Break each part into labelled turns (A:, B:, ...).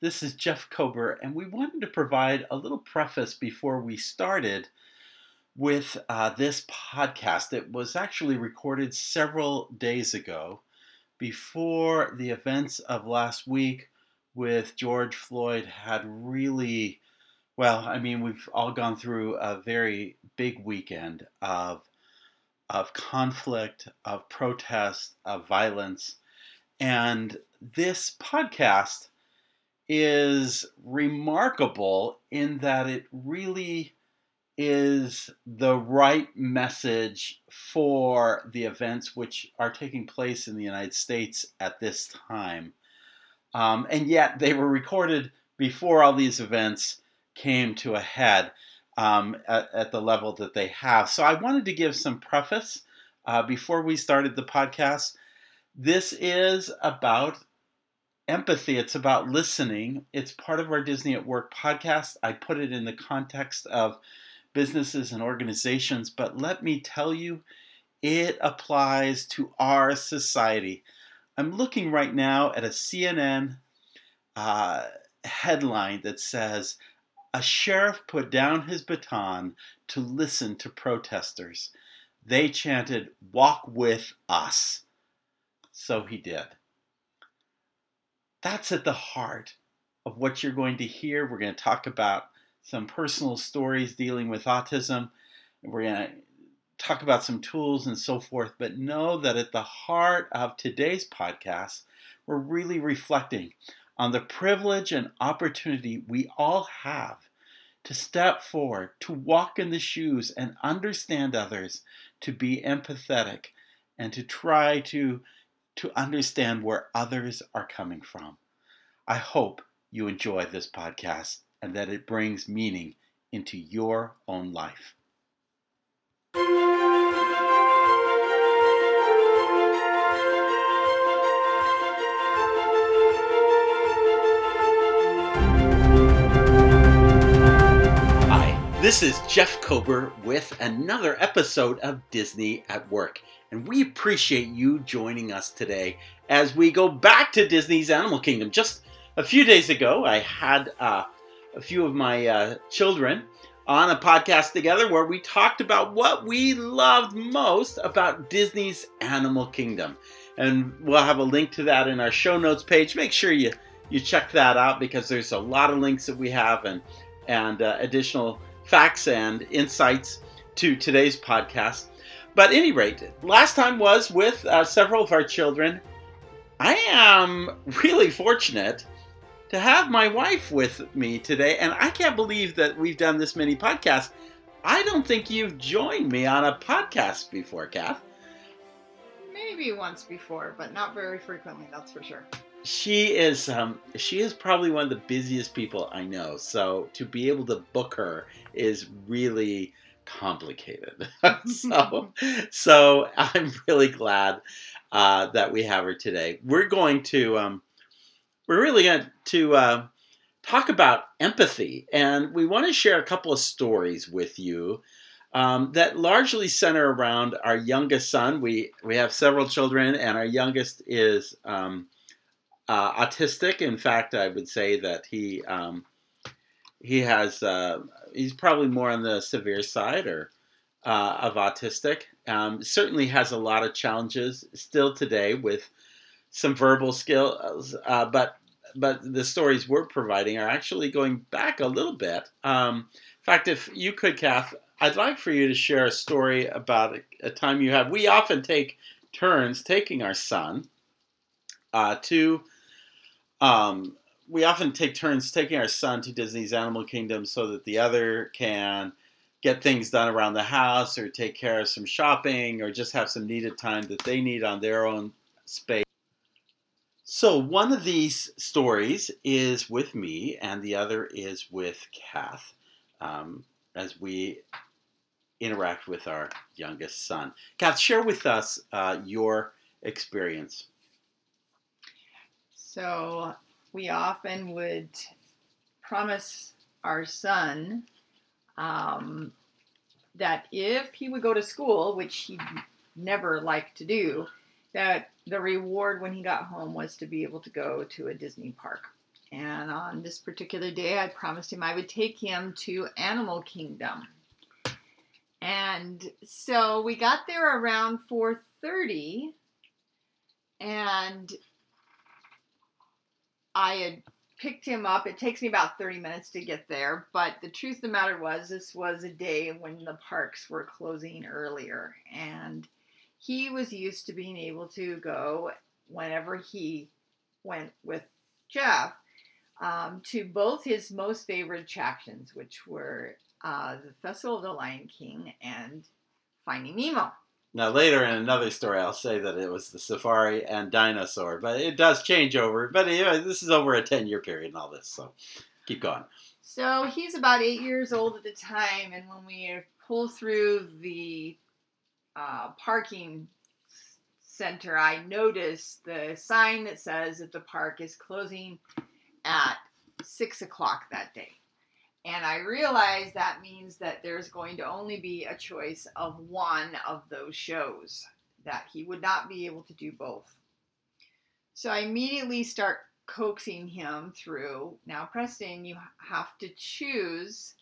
A: This is Jeff Kober, and we wanted to provide a little preface before we started with uh, this podcast. It was actually recorded several days ago before the events of last week with George Floyd had really, well, I mean, we've all gone through a very big weekend of, of conflict, of protest, of violence. And this podcast is remarkable in that it really is the right message for the events which are taking place in the United States at this time. Um, and yet they were recorded before all these events came to a head um, at, at, the level that they have. So I wanted to give some preface uh, before we started the podcast. This is about empathy, it's about listening. It's part of our Disney at Work podcast. I put it in the context of businesses and organizations, but let me tell you, it applies to our society. I'm looking right now at a CNN uh, headline that says, A sheriff put down his baton to listen to protesters. They chanted, Walk with us. So he did. That's at the heart of what you're going to hear. We're going to talk about some personal stories dealing with autism. We're going to talk about some tools and so forth, but know that at the heart of today's podcast, we're really reflecting on the privilege and opportunity we all have to step forward, to walk in the shoes and understand others, to be empathetic, and to try to, to understand where others are coming from. I hope you enjoy this podcast and that it brings meaning into your own life. This is Jeff Kober with another episode of Disney at Work, and we appreciate you joining us today as we go back to Disney's Animal Kingdom. Just a few days ago, I had uh, a few of my uh, children on a podcast together where we talked about what we loved most about Disney's Animal Kingdom. And we'll have a link to that in our show notes page. Make sure you, you check that out because there's a lot of links that we have and, and uh, additional facts and insights to today's podcast. But any rate, last time was with uh, several of our children. I am really fortunate to have my wife with me today, and I can't believe that we've done this many podcasts. I don't think you've joined me on a podcast before, Kath.
B: Maybe once before, but not very frequently, that's for sure
A: she is um, she is probably one of the busiest people I know. So to be able to book her is really complicated. so so I'm really glad uh, that we have her today. We're going to um, we're really going to uh, talk about empathy, and we want to share a couple of stories with you. Um, that largely center around our youngest son. We we have several children, and our youngest is um, uh, autistic. In fact, I would say that he um, he has uh, he's probably more on the severe side or uh, of autistic. Um, certainly has a lot of challenges still today with some verbal skills, uh, but but the stories we're providing are actually going back a little bit. Um, in fact, if you could, Kath, I'd like for you to share a story about a, time you have. We often take turns taking our son uh, to um, we often take turns taking our son to Disney's Animal Kingdom so that the other can get things done around the house or take care of some shopping or just have some needed time that they need on their own space. So, one of these stories is with me, and the other is with Kath um, as we interact with our youngest son. Kath, share with us uh, your experience.
B: So we often would promise our son um, that if he would go to school, which he never liked to do, that the reward when he got home was to be able to go to a Disney park. And on this particular day, I promised him I would take him to Animal Kingdom. And so we got there around 4:30 and I had picked him up. It takes me about 30 minutes to get there, but the truth of the matter was this was a day when the parks were closing earlier and he was used to being able to go whenever he went with Jeff um, to both his most favorite attractions, which were uh, the Festival of the Lion King and Finding Nemo.
A: Now, later in another story, I'll say that it was the safari and dinosaur, but it does change over. But anyway, this is over a 10 year period and all this, so keep going.
B: So he's about eight years old at the time, and when we pull through the uh, parking center, I notice the sign that says that the park is closing at six o'clock that day. And I realize that means that there's going to only be a choice of one of those shows, that he would not be able to do both. So I immediately start coaxing him through. Now, Preston, you have to choose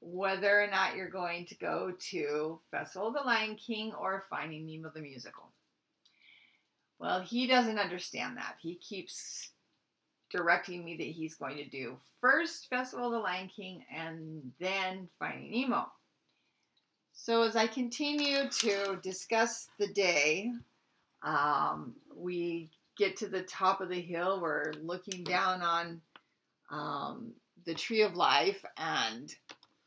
B: whether or not you're going to go to Festival of the Lion King or Finding Nemo the musical. Well, he doesn't understand that. He keeps directing me that he's going to do first Festival of the Lion King and then Finding Nemo. So as I continue to discuss the day, um, we get to the top of the hill. We're looking down on um, the Tree of Life, and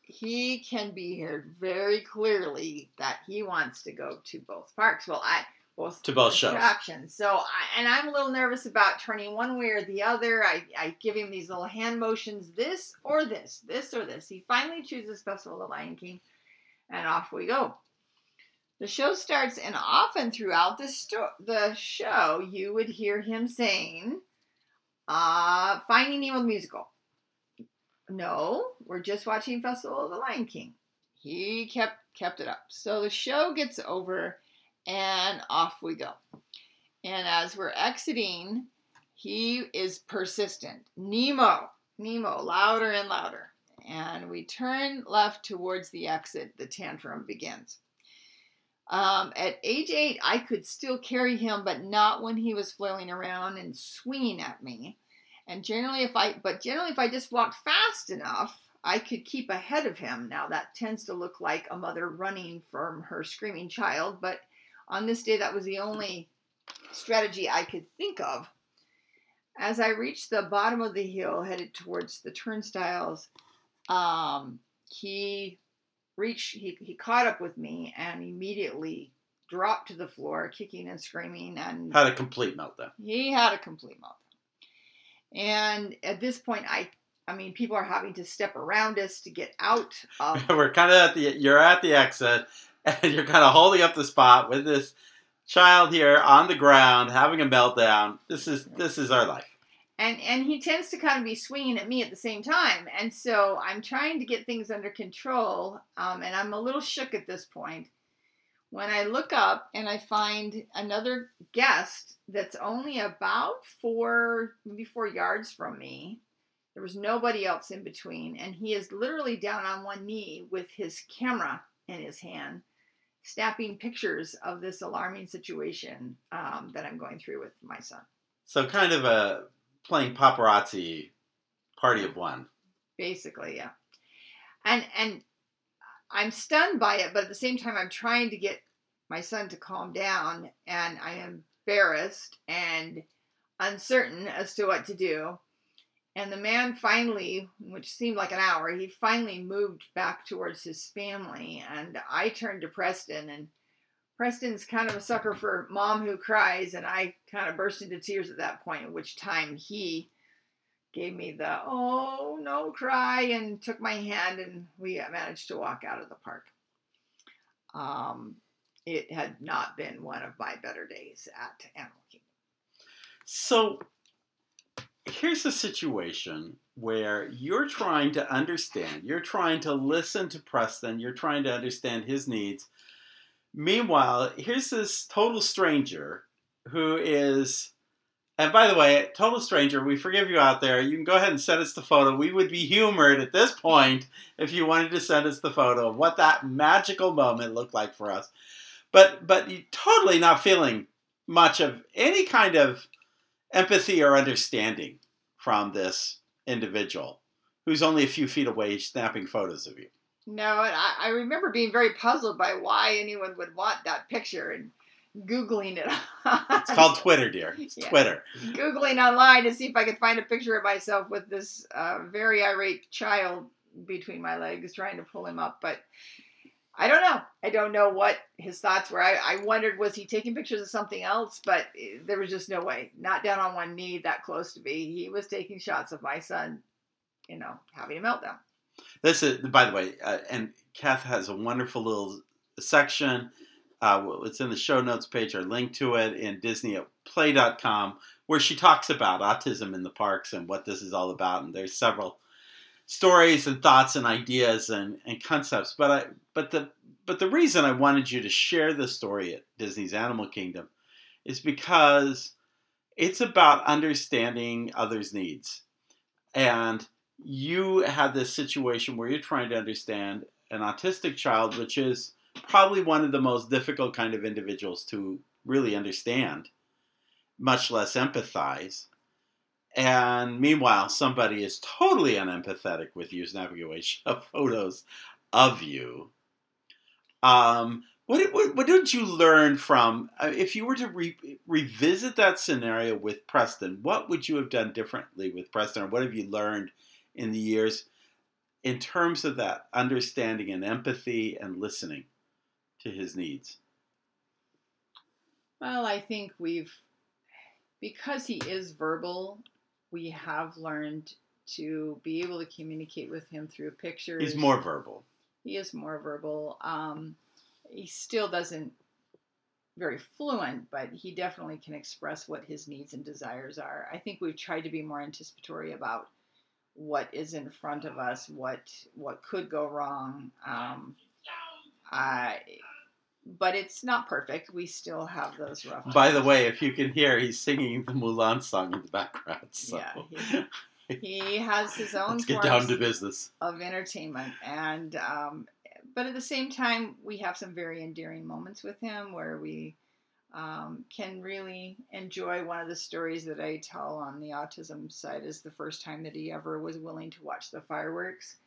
B: he can be heard very clearly that he wants to go to both parks. Well, I both
A: to both shows.
B: attractions. So, I, and I'm a little nervous about turning one way or the other. I, I give him these little hand motions, this or this, this or this. He finally chooses Festival of the Lion King, and off we go. The show starts, and often throughout the sto- the show, you would hear him saying, uh, "Finding Nemo the musical." No, we're just watching Festival of the Lion King. He kept kept it up. So the show gets over and off we go. And as we're exiting, he is persistent. Nemo, Nemo, louder and louder. And we turn left towards the exit. The tantrum begins. Um, at age eight, I could still carry him, but not when he was flailing around and swinging at me. And generally, if I, but generally, if I just walked fast enough, I could keep ahead of him. Now that tends to look like a mother running from her screaming child, but on this day, that was the only strategy I could think of. As I reached the bottom of the hill, headed towards the turnstiles, um, he reached, he, he caught up with me and immediately dropped to the floor, kicking and screaming, and
A: Had a complete meltdown.
B: he had a complete meltdown. And at this point, I, I mean, people are having to step around us to get out of
A: We're kind of at the, you're at the exit, and you're kind of holding up the spot with this child here on the ground having a meltdown. This is this is our life.
B: and and he tends to kind of be swinging at me at the same time and so i'm trying to get things under control um, and i'm a little shook at this point when i look up and i find another guest that's only about four maybe four yards from me there was nobody else in between and he is literally down on one knee with his camera in his hand snapping pictures of this alarming situation um, that i'm going through with my son.
A: So kind of a playing paparazzi party of one.
B: basically yeah. And and i'm stunned by it but at the same time i'm trying to get my son to calm down and i am embarrassed and uncertain as to what to do and the man finally which seemed like an hour he finally moved back towards his family and i turned to preston and preston's kind of a sucker for mom who cries and i kind of burst into tears at that point at which time he gave me the oh no cry and took my hand and we managed to walk out of the park. Um, it had not been one of my better days at animal kingdom.
A: So here's a situation where you're trying to understand, you're trying to listen to Preston, you're trying to understand his needs. Meanwhile, here's this total stranger who is And by the way, total stranger, we forgive you out there. You can go ahead and send us the photo. We would be humored at this point if you wanted to send us the photo of what that magical moment looked like for us. But but totally not feeling much of any kind of empathy or understanding from this individual who's only a few feet away snapping photos of you.
B: No, and I, I remember being very puzzled by why anyone would want that picture and googling it.
A: It's called Twitter, dear. It's
B: Yeah.
A: Twitter.
B: googling online to see if I could find a picture of myself with this uh, very irate child between my legs, trying to pull him up. But I don't know. I don't know what his thoughts were. I, I wondered was he taking pictures of something else, but eh, there was just no way. Not down on one knee, that close to me. He was taking shots of my son, you know, having a meltdown.
A: This is, by the way, uh, and Kath has a wonderful little section. Uh, it's in the show notes page or link to it in Disney at play.com where she talks about autism in the parks and what this is all about. And there's several stories and thoughts and ideas and, and concepts. But I but the but the reason I wanted you to share this story at Disney's Animal Kingdom is because it's about understanding others' needs. And you had this situation where you're trying to understand an autistic child, which is probably one of the most difficult kind of individuals to really understand, much less empathize. And meanwhile, somebody is totally unempathetic with you, snapping away photos of you. Um, what, what, what did you learn from, uh, if you were to re- revisit that scenario with Preston, what would you have done differently with Preston, or what have you learned in the years in terms of that understanding and empathy and listening to his needs?
B: Well, I think we've, because he is verbal, we have learned to be able to communicate with him through pictures.
A: He's more verbal.
B: He is more verbal. Um, he still doesn't very fluent, but he definitely can express what his needs and desires are. I think we've tried to be more anticipatory about what is in front of us, what what could go wrong. Um, I, but it's not perfect. We still have those rough.
A: By the way, if you can hear, he's singing the Mulan song in the background. So
B: Yeah, he has his own
A: let's get down to business.
B: of entertainment, and um, but at the same time, we have some very endearing moments with him where we um, can really enjoy. One of the stories that I tell on the autism side is the first time that he ever was willing to watch the fireworks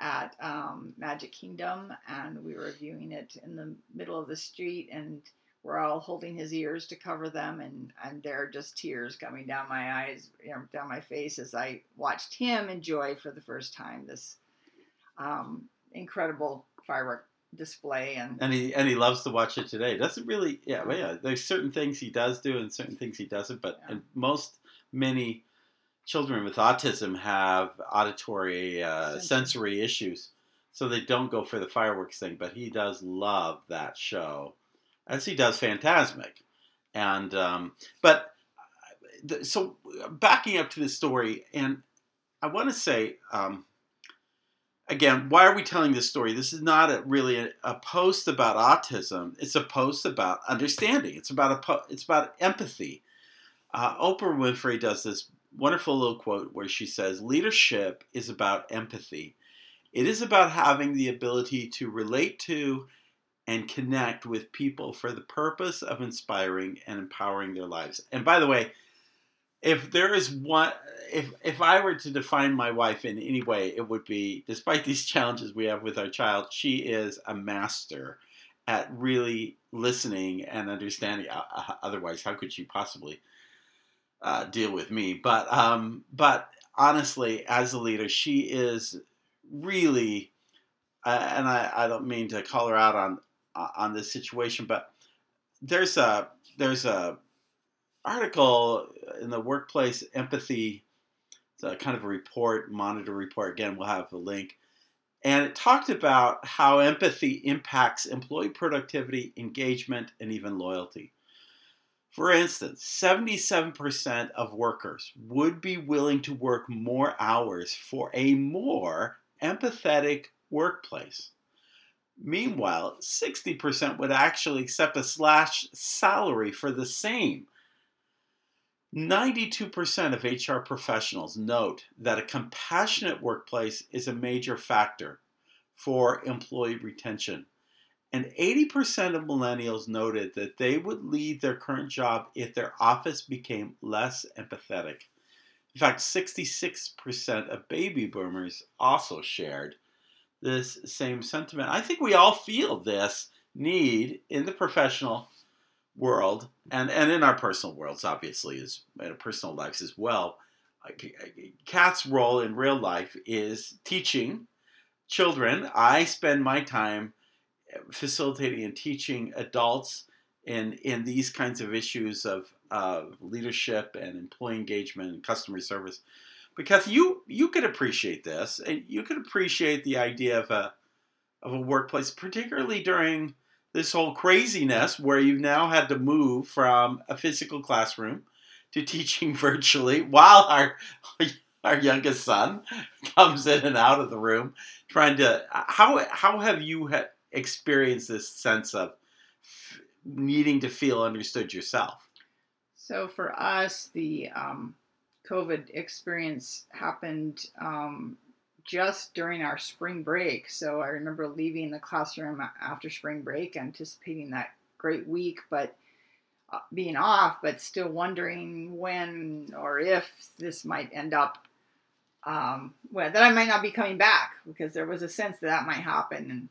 B: at um, Magic Kingdom, and we were viewing it in the middle of the street, and we're all holding his ears to cover them, and and there are just tears coming down my eyes, you know, down my face as I watched him enjoy for the first time this um, incredible firework display, and
A: And he and he loves to watch it today. Doesn't really, yeah, well, yeah. There's certain things he does do and certain things he doesn't. But
B: Yeah.
A: most many children with autism have auditory, uh,
B: Sensory.
A: issues, so they don't go for the fireworks thing. But he does love that show, as he does Fantasmic, and um, but uh, th- so backing up to the story, and I want to say. Um, again, why are we telling this story? This is not a, really a, a post about autism. It's a post about understanding. It's about a po- it's about empathy. Uh, Oprah Winfrey does this wonderful little quote where she says, "Leadership is about empathy. It is about having the ability to relate to." And connect with people for the purpose of inspiring and empowering their lives. And by the way, if there is one if if I were to define my wife in any way, it would be despite these challenges we have with our child, she is a master at really listening and understanding. Otherwise, how could she possibly uh, deal with me? But um, but honestly, as a leader, she is really, uh, and I, I don't mean to call her out on uh, on this situation, but there's a there's a article in the workplace empathy it's a kind of a report monitor report. Again we'll have the link. And it talked about how empathy impacts employee productivity engagement and even loyalty for instance 77% of workers would be willing to work more hours for a more empathetic workplace meanwhile 60% would actually accept a slash salary for the same 92% of HR professionals note that a compassionate workplace is a major factor for employee retention. And 80% of millennials noted that they would leave their current job if their office became less empathetic. In fact, 66% of baby boomers also shared this same sentiment. I think we all feel this need in the professional world and, and in our personal worlds, obviously, as in our personal lives as well. Kath's role in real life is teaching children. I spend my time facilitating and teaching adults in in these kinds of issues of uh, leadership and employee engagement and customer service. Because you you could appreciate this, and you could appreciate the idea of a of a workplace, particularly during this whole craziness where you've now had to move from a physical classroom to teaching virtually while our our youngest son comes in and out of the room trying to how how have you experienced this sense of needing to feel understood yourself
B: so for us the um, covid experience happened um, just during our spring break. So I remember leaving the classroom after spring break, anticipating that great week, but uh, being off, but still wondering when or if this might end up, um, well, that I might not be coming back because there was a sense that that might happen. And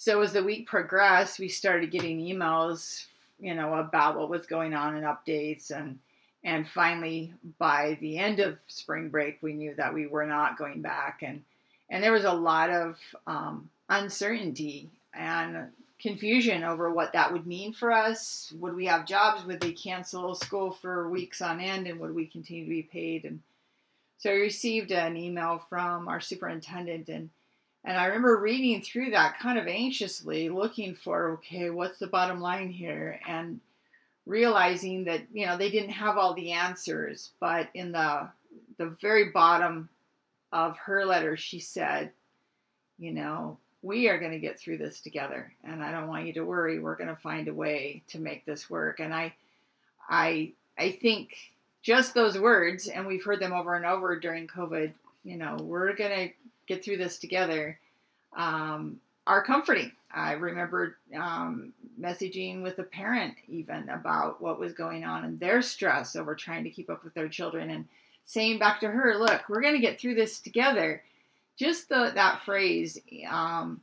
B: so as the week progressed, we started getting emails, you know, about what was going on and updates and and finally by the end of spring break we knew that we were not going back. And and there was a lot of um, uncertainty and confusion over what that would mean for us. Would we have jobs? Would they cancel school for weeks on end? And would we continue to be paid? And so i received an email from our superintendent and and i remember reading through that kind of anxiously looking for okay what's the bottom line here? And realizing that you know they didn't have all the answers but in the the very bottom of her letter she said you know we are going to get through this together and i don't want you to worry. We're going to find a way to make this work. And i i i think just those words and we've heard them over and over during covid you know we're going to get through this together um, are comforting I remember um, messaging with a parent even about what was going on and their stress over trying to keep up with their children and saying back to her, "Look, we're going to get through this together." Just the, that phrase um,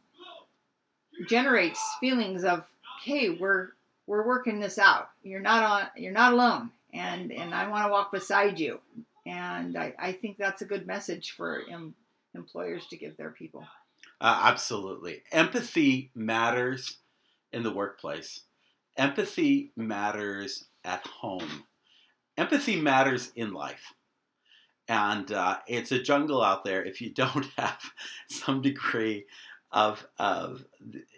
B: generates feelings of, "Hey, we're we're working this out. You're not on. You're not alone, and and I want to walk beside you." And I, I think that's a good message for employers to give their people.
A: Uh, absolutely. Empathy matters in the workplace. Empathy matters at home. Empathy matters in life. And uh, it's a jungle out there if you don't have some degree of, of,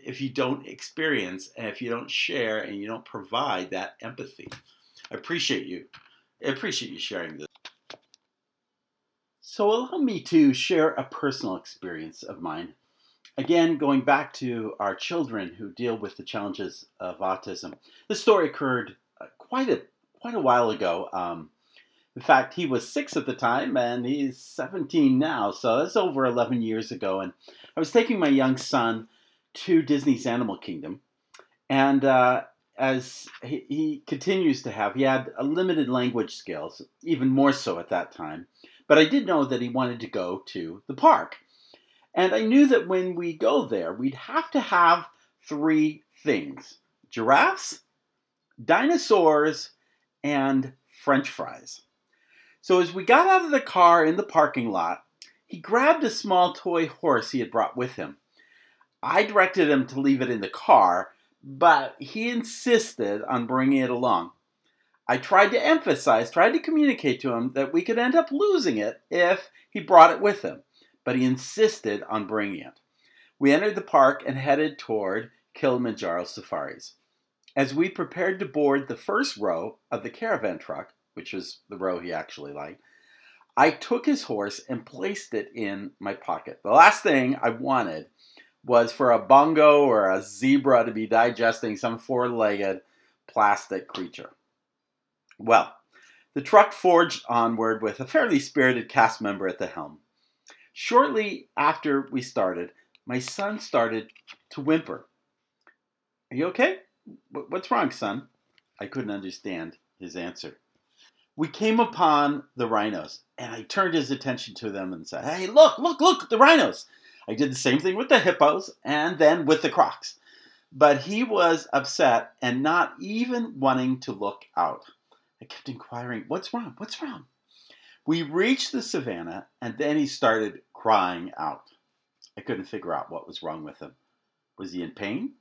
A: if you don't experience and if you don't share and you don't provide that empathy. I appreciate you. I appreciate you sharing this. So, allow me to share a personal experience of mine Again, going back to our children who deal with the challenges of autism, this story occurred uh, quite a quite a while ago. Um, in fact, he was six at the time, and he's 17 now, so that's over 11 years ago. And I was taking my young son to Disney's Animal Kingdom, and uh, as he, he continues to have, he had a limited language skills, even more so at that time. But I did know that he wanted to go to the park. And I knew that when we go there, we'd have to have three things giraffes, dinosaurs, and french fries. So as we got out of the car in the parking lot, he grabbed a small toy horse he had brought with him. I directed him to leave it in the car, but he insisted on bringing it along. I tried to emphasize, tried to communicate to him that we could end up losing it if he brought it with him but he insisted on bringing it. We entered the park and headed toward Kilimanjaro Safaris. As we prepared to board the first row of the caravan truck, which was the row he actually liked, I took his horse and placed it in my pocket. The last thing I wanted was for a bongo or a zebra to be digesting some four legged plastic creature. Well, The truck forged onward with a fairly spirited cast member at the helm. Shortly after we started, my son started to whimper. Are you okay? What's wrong, son? I couldn't understand his answer. We came upon the rhinos, and I turned his attention to them and said, Hey, look, look, look, the rhinos! I did the same thing with the hippos and then with the crocs. But he was upset and not even wanting to look out. I kept inquiring, What's wrong? What's wrong? We reached the savannah, and then he started crying out. I couldn't figure out what was wrong with him. Was he in pain?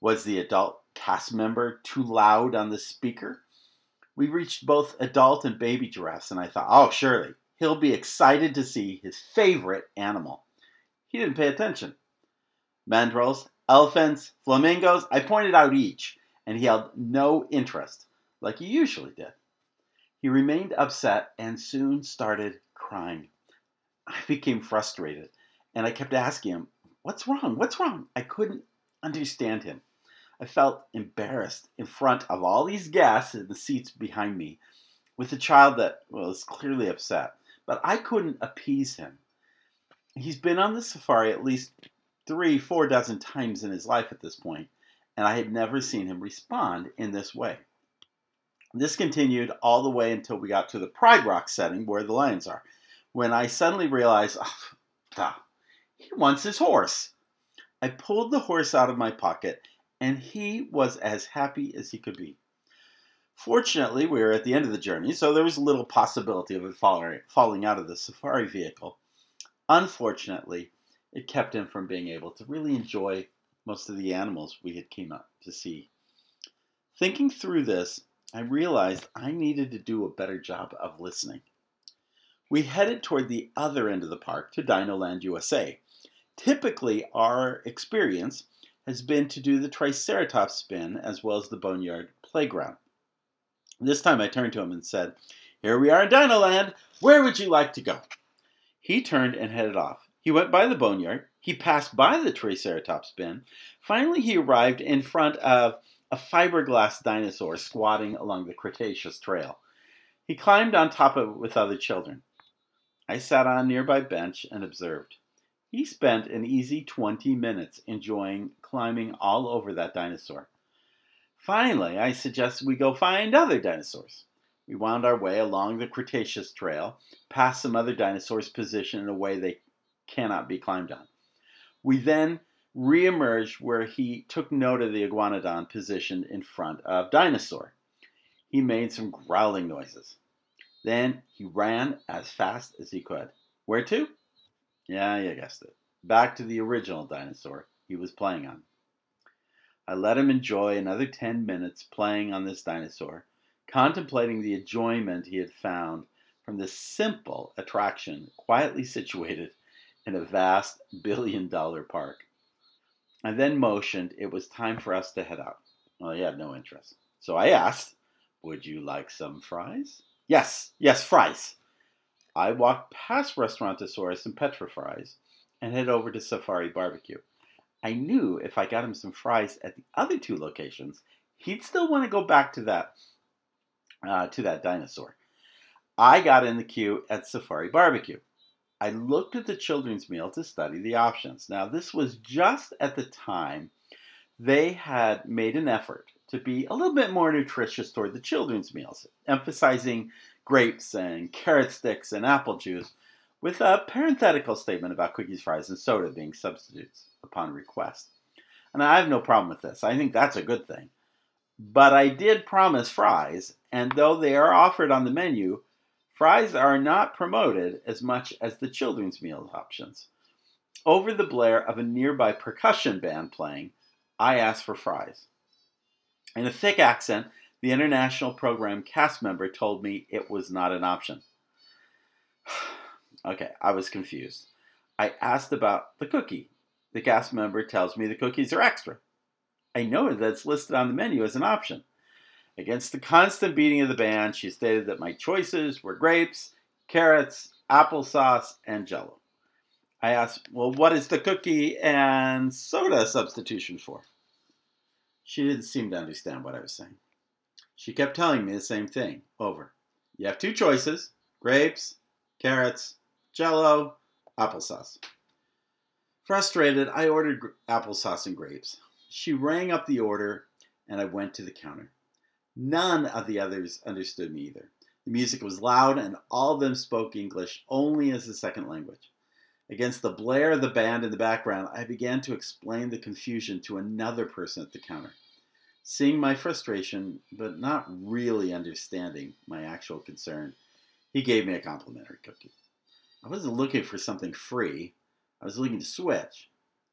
A: Was the adult cast member too loud on the speaker? We reached both adult and baby giraffes, and I thought, oh, surely he'll be excited to see his favorite animal. He didn't pay attention. Mandrills, elephants, flamingos, I pointed out each, and he held no interest, like he usually did. He remained upset and soon started crying. I became frustrated, and I kept asking him, What's wrong? What's wrong? I couldn't understand him. I felt embarrassed in front of all these guests in the seats behind me with a child that was clearly upset, but I couldn't appease him. He's been on the safari at least three, four dozen times in his life at this point, and I had never seen him respond in this way. This continued all the way until we got to the Pride Rock setting where the lions are, when I suddenly realized, oh, he wants his horse. I pulled the horse out of my pocket and he was as happy as he could be. Fortunately, we were at the end of the journey, so there was little possibility of it falling out of the safari vehicle. Unfortunately, it kept him from being able to really enjoy most of the animals we had came up to see. Thinking through this, I realized I needed to do a better job of listening. We headed toward the other end of the park to Dinoland USA. Typically, our experience has been to do the Triceratops spin as well as the Boneyard Playground. This time I turned to him and said, Here we are in Dinoland. Where would you like to go? He turned and headed off. He went by the Boneyard. He passed by the Triceratop Spin. Finally, he arrived in front of a fiberglass dinosaur squatting along the Cretaceous Trail. He climbed on top of it with other children. I sat on a nearby bench and observed. He spent an easy 20 minutes enjoying climbing all over that dinosaur. Finally, I suggested we go find other dinosaurs. We wound our way along the Cretaceous Trail, past some other dinosaurs positioned in a way they cannot be climbed on. We then reemerged where he took note of the iguanodon positioned in front of Dinosaur. He made some growling noises. Then he ran as fast as he could. Where to? Yeah, you guessed it. Back to the original dinosaur he was playing on. I let him enjoy another 10 minutes playing on this dinosaur, contemplating the enjoyment he had found from this simple attraction quietly situated in a vast billion dollar park. I then motioned it was time for us to head out. Well, he had no interest. So I asked, Would you like some fries? Yes, yes, fries. I walked past Restaurantosaurus and Petrifries and head over to Safari Barbecue. I knew if I got him some fries at the other two locations, he'd still want to go back to that uh, to that dinosaur. I got in the queue at Safari Barbecue. I looked at the children's meal to study the options. Now, this was just at the time they had made an effort to be a little bit more nutritious toward the children's meals, emphasizing grapes and carrot sticks and apple juice, with a parenthetical statement about cookies, fries, and soda being substitutes upon request. And I have no problem with this. I think that's a good thing. But I did promise fries, and though they are offered on the menu, fries are not promoted as much as the children's meal options. Over the blare of a nearby percussion band playing, I asked for fries. In a thick accent, the international program cast member told me it was not an option. okay, I was confused. I asked about the cookie. The cast member tells me the cookies are extra. I know that it's listed on the menu as an option. Against the constant beating of the band, she stated that my choices were grapes, carrots, applesauce, and jello. I asked, Well, what is the cookie and soda substitution for? She didn't seem to understand what I was saying. She kept telling me the same thing over You have two choices grapes, carrots, jello, applesauce. Frustrated, I ordered gr- applesauce and grapes. She rang up the order, and I went to the counter. None of the others understood me either. The music was loud, and all of them spoke English only as a second language. Against the blare of the band in the background, I began to explain the confusion to another person at the counter. Seeing my frustration, but not really understanding my actual concern, he gave me a complimentary cookie. I wasn't looking for something free, I was looking to switch.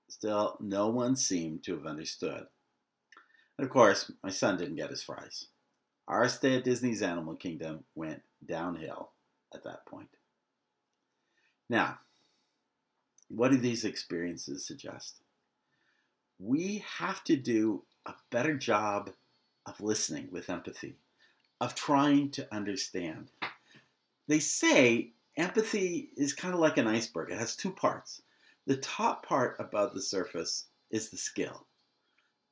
A: Still, no one seemed to have understood. And of course, my son didn't get his fries. Our stay at Disney's Animal Kingdom went downhill at that point. Now, what do these experiences suggest? We have to do a better job of listening with empathy, of trying to understand. They say empathy is kind of like an iceberg, it has two parts. The top part above the surface is the skill.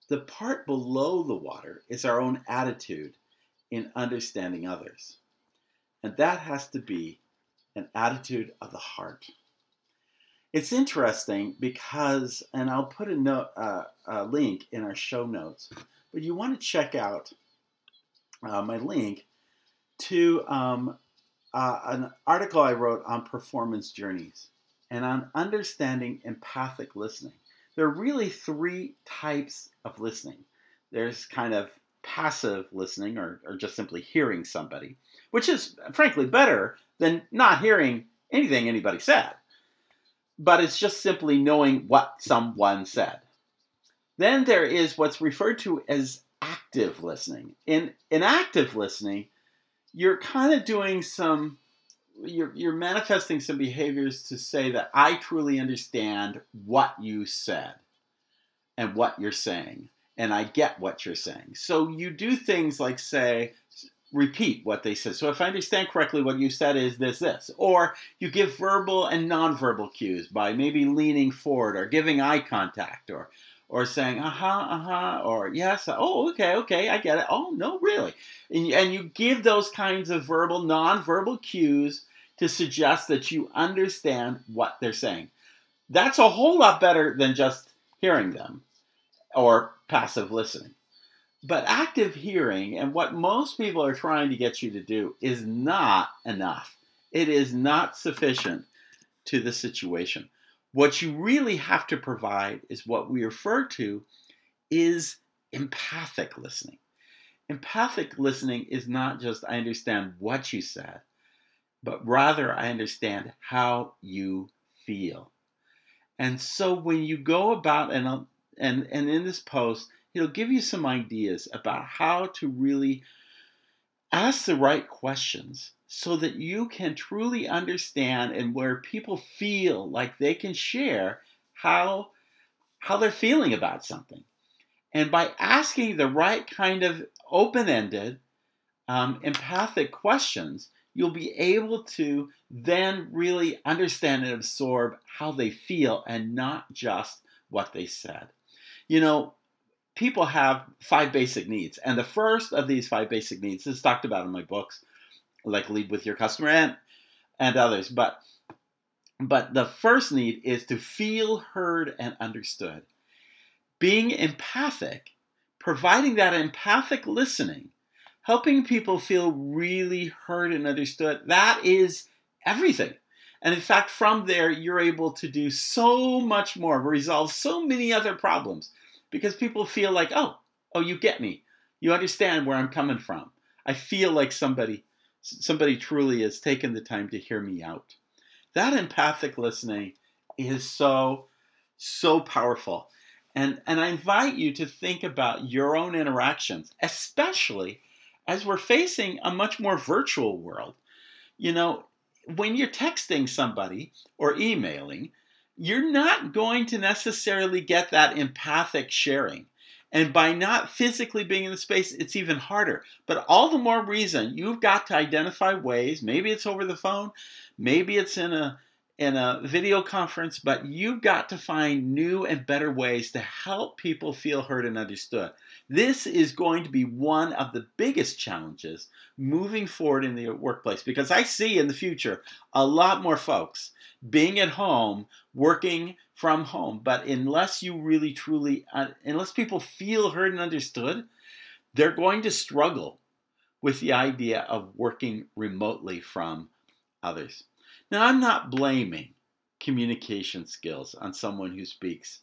A: The part below the water is our own attitude in understanding others. And that has to be an attitude of the heart. It's interesting because, and I'll put a, note, uh, a link in our show notes, but you want to check out uh, my link to um, uh, an article I wrote on performance journeys and on understanding empathic listening. There are really three types of listening. There's kind of passive listening or, or just simply hearing somebody, which is frankly better than not hearing anything anybody said. But it's just simply knowing what someone said. Then there is what's referred to as active listening. In, in active listening, you're kind of doing some you're, you're manifesting some behaviors to say that I truly understand what you said and what you're saying, and I get what you're saying. So you do things like say, repeat what they said. So if I understand correctly, what you said is this, this. Or you give verbal and nonverbal cues by maybe leaning forward or giving eye contact or or saying uh-huh uh-huh or yes oh okay okay i get it oh no really and, and you give those kinds of verbal non-verbal cues to suggest that you understand what they're saying. That's a whole lot better than just hearing them or passive listening. But active hearing and what most people are trying to get you to do is not enough. It is not sufficient to the situation. What you really have to provide is what we refer to is empathic listening. Empathic listening is not just I understand what you said, but rather I understand how you feel. And so when you go about and and and in this post, it'll give you some ideas about how to really ask the right questions so that you can truly understand and where people feel like they can share how how they're feeling about something. And by asking the right kind of open-ended, um, empathic questions, you'll be able to then really understand and absorb how they feel and not just what they said. You know, people have five basic needs, and the first of these five basic needs is talked about in my books, like Lead with Your Customer and and others. But but the first need is to feel heard and understood. Being empathic, providing that empathic listening helping people feel really heard and understood, that is everything. And in fact, from there, you're able to do so much more, resolve so many other problems because people feel like, oh, oh, you get me. You understand where I'm coming from. I feel like somebody, somebody truly has taken the time to hear me out. That empathic listening is so, so powerful. And, and I invite you to think about your own interactions, especially as we're facing a much more virtual world. You know, when you're texting somebody or emailing, you're not going to necessarily get that empathic sharing. And by not physically being in the space, it's even harder. But all the more reason you've got to identify ways, maybe it's over the phone, maybe it's in a in a video conference, but you've got to find new and better ways to help people feel heard and understood. This is going to be one of the biggest challenges moving forward in the workplace because I see in the future a lot more folks being at home, working from home. But unless you really truly, uh, unless people feel heard and understood, they're going to struggle with the idea of working remotely from others. Now, I'm not blaming communication skills on someone who speaks.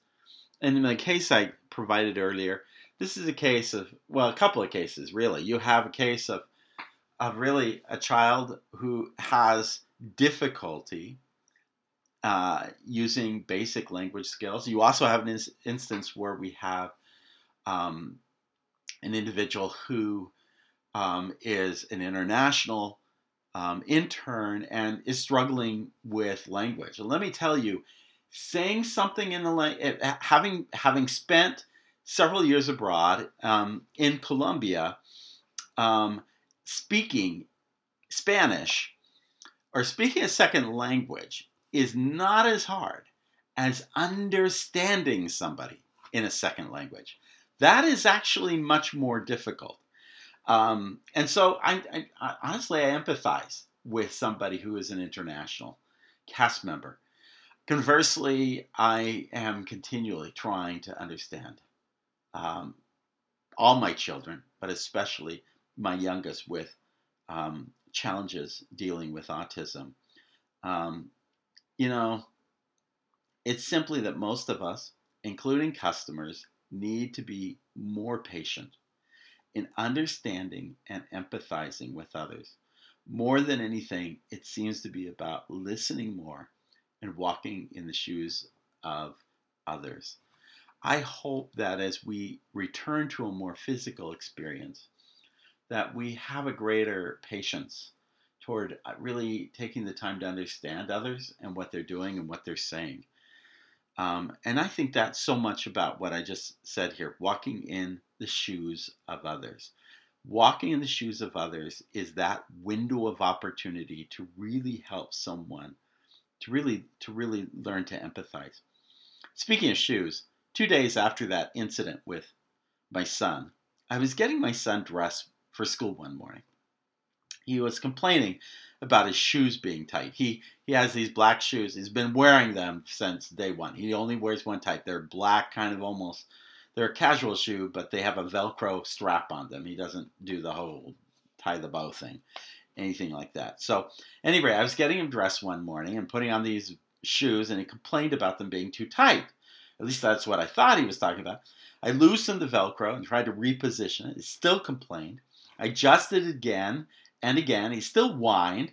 A: And in the case I provided earlier, this is a case of, well, a couple of cases, really. You have a case of, of really a child who has difficulty uh, using basic language skills. You also have an ins- instance where we have um, an individual who um, is an international um, intern and is struggling with language. And let me tell you, saying something in the language, eh, having having spent several years abroad um, in Colombia, um, speaking Spanish or speaking a second language is not as hard as understanding somebody in a second language. That is actually much more difficult. Um, and so I, I, I, honestly, I empathize with somebody who is an international cast member. Conversely, I am continually trying to understand um, all my children, but especially my youngest with um, challenges dealing with autism. Um, you know, it's simply that most of us, including customers, need to be more patient in understanding and empathizing with others. More than anything, it seems to be about listening more and walking in the shoes of others. I hope that as we return to a more physical experience, that we have a greater patience toward uh, really taking the time to understand others and what they're doing and what they're saying. Um, and I think that's so much about what I just said here walking in the shoes of others. Walking in the shoes of others is that window of opportunity to really help someone, to really to really learn to empathize. Speaking of shoes, two days after that incident with my son, I was getting my son dressed for school one morning. He was complaining about his shoes being tight. He he has these black shoes. He's been wearing them since day one. He only wears one type. They're black, kind of almost they're a casual shoe, but they have a Velcro strap on them. He doesn't do the whole tie the bow thing, anything like that. So, anyway, I was getting him dressed one morning and putting on these shoes, and he complained about them being too tight. At least that's what I thought he was talking about. I loosened the Velcro and tried to reposition it. He still complained. I adjusted again and again. He still whined.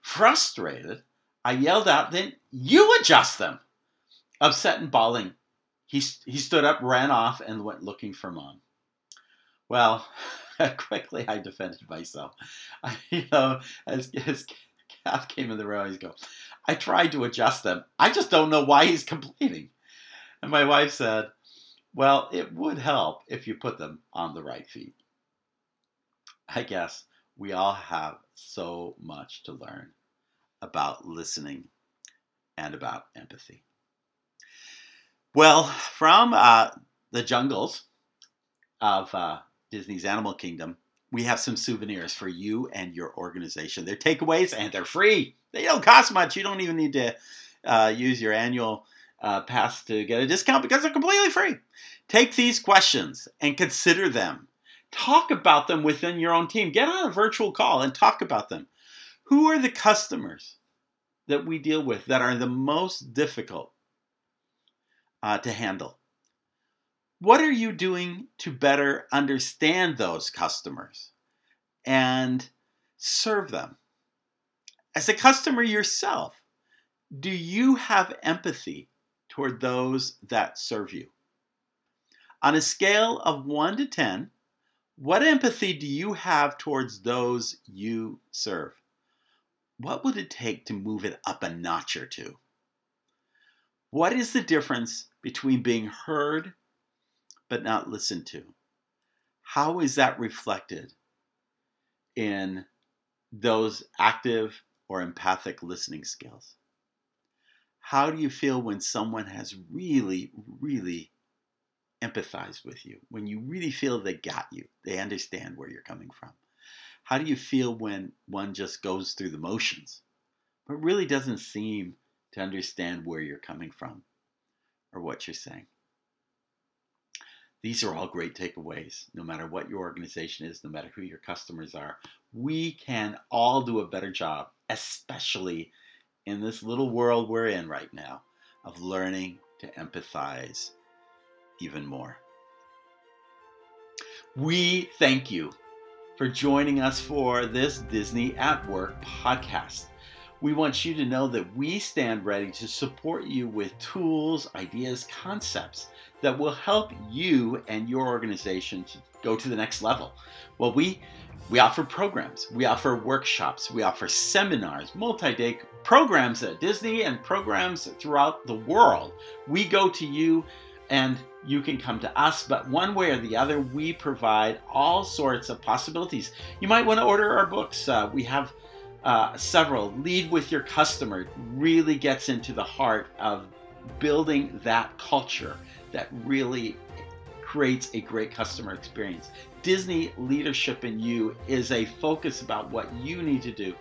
A: Frustrated, I yelled out, Then you adjust them! Upset and bawling, he, he stood up, ran off, and went looking for mom. Well, quickly I defended myself. I, you know, as, as Kath came in the room, he's go, I tried to adjust them. I just don't know why he's complaining. And my wife said, Well, it would help if you put them on the right feet. I guess we all have so much to learn about listening and about empathy. Well, from uh, the jungles of uh, Disney's Animal Kingdom, we have some souvenirs for you and your organization. They're takeaways and they're free. They don't cost much. You don't even need to uh, use your annual uh, pass to get a discount because they're completely free. Take these questions and consider them. Talk about them within your own team. Get on a virtual call and talk about them. Who are the customers that we deal with that are the most difficult uh, to handle. What are you doing to better understand those customers and serve them? As a customer yourself, do you have empathy toward those that serve you? On a scale of 1 to 10, what empathy do you have towards those you serve? What would it take to move it up a notch or two? What is the difference between being heard but not listened to? How is that reflected in those active or empathic listening skills? How do you feel when someone has really, really empathized with you? When you really feel they got you, they understand where you're coming from? How do you feel when one just goes through the motions, but really doesn't seem to understand where you're coming from or what you're saying? These are all great takeaways, no matter what your organization is, no matter who your customers are. We can all do a better job, especially in this little world we're in right now, of learning to empathize even more. We thank you for joining us for this Disney at Work podcast. We want you to know that we stand ready to support you with tools, ideas, concepts that will help you and your organization to go to the next level. Well, we we offer programs, we offer workshops, we offer seminars, multi-day programs at Disney and programs throughout the world. We go to you and you can come to us, but one way or the other, we provide all sorts of possibilities. You might want to order our books. Uh, we have uh, several. Lead with your customer really gets into the heart of building that culture that really creates a great customer experience. Disney Leadership in You is a focus about what you need to do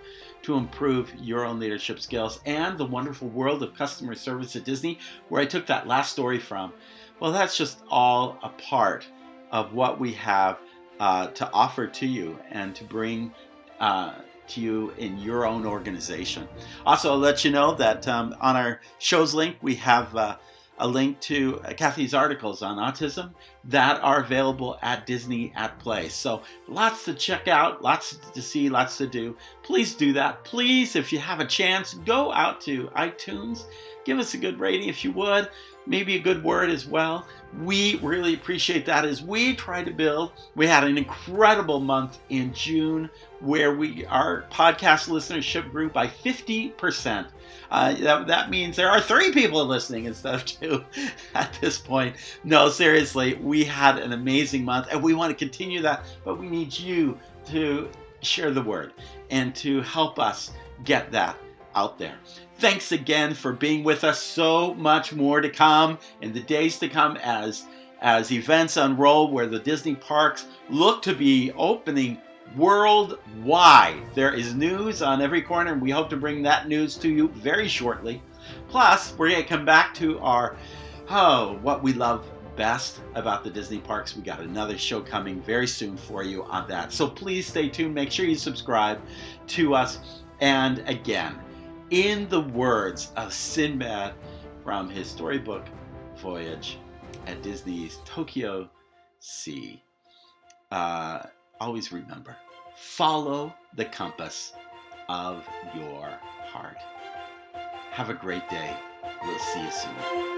A: to improve your own leadership skills and the wonderful world of customer service at Disney, where I took that last story from. Well, that's just all a part of what we have uh, to offer to you and to bring uh, to you in your own organization. Also, I'll let you know that um, on our show's link, we have uh, a link to uh, Kathy's articles on autism that are available at Disney at Play. So lots to check out, lots to see, lots to do. Please do that. Please, if you have a chance, go out to iTunes, give us a good rating if you would maybe a good word as well. We really appreciate that as we try to build. We had an incredible month in June where we our podcast listenership grew by 50%. Uh, that, that means there are three people listening instead of two at this point. No, seriously, we had an amazing month and we want to continue that, but we need you to share the word and to help us get that out there. Thanks again for being with us. So much more to come in the days to come as as events unroll where the Disney parks look to be opening worldwide. There is news on every corner, and we hope to bring that news to you very shortly. Plus, we're going to come back to our, oh, what we love best about the Disney parks. We got another show coming very soon for you on that. So please stay tuned. Make sure you subscribe to us. And again, in the words of Sinbad from his storybook Voyage at Disney's Tokyo Sea. Uh, always remember follow the compass of your heart. Have a great day. We'll see you soon.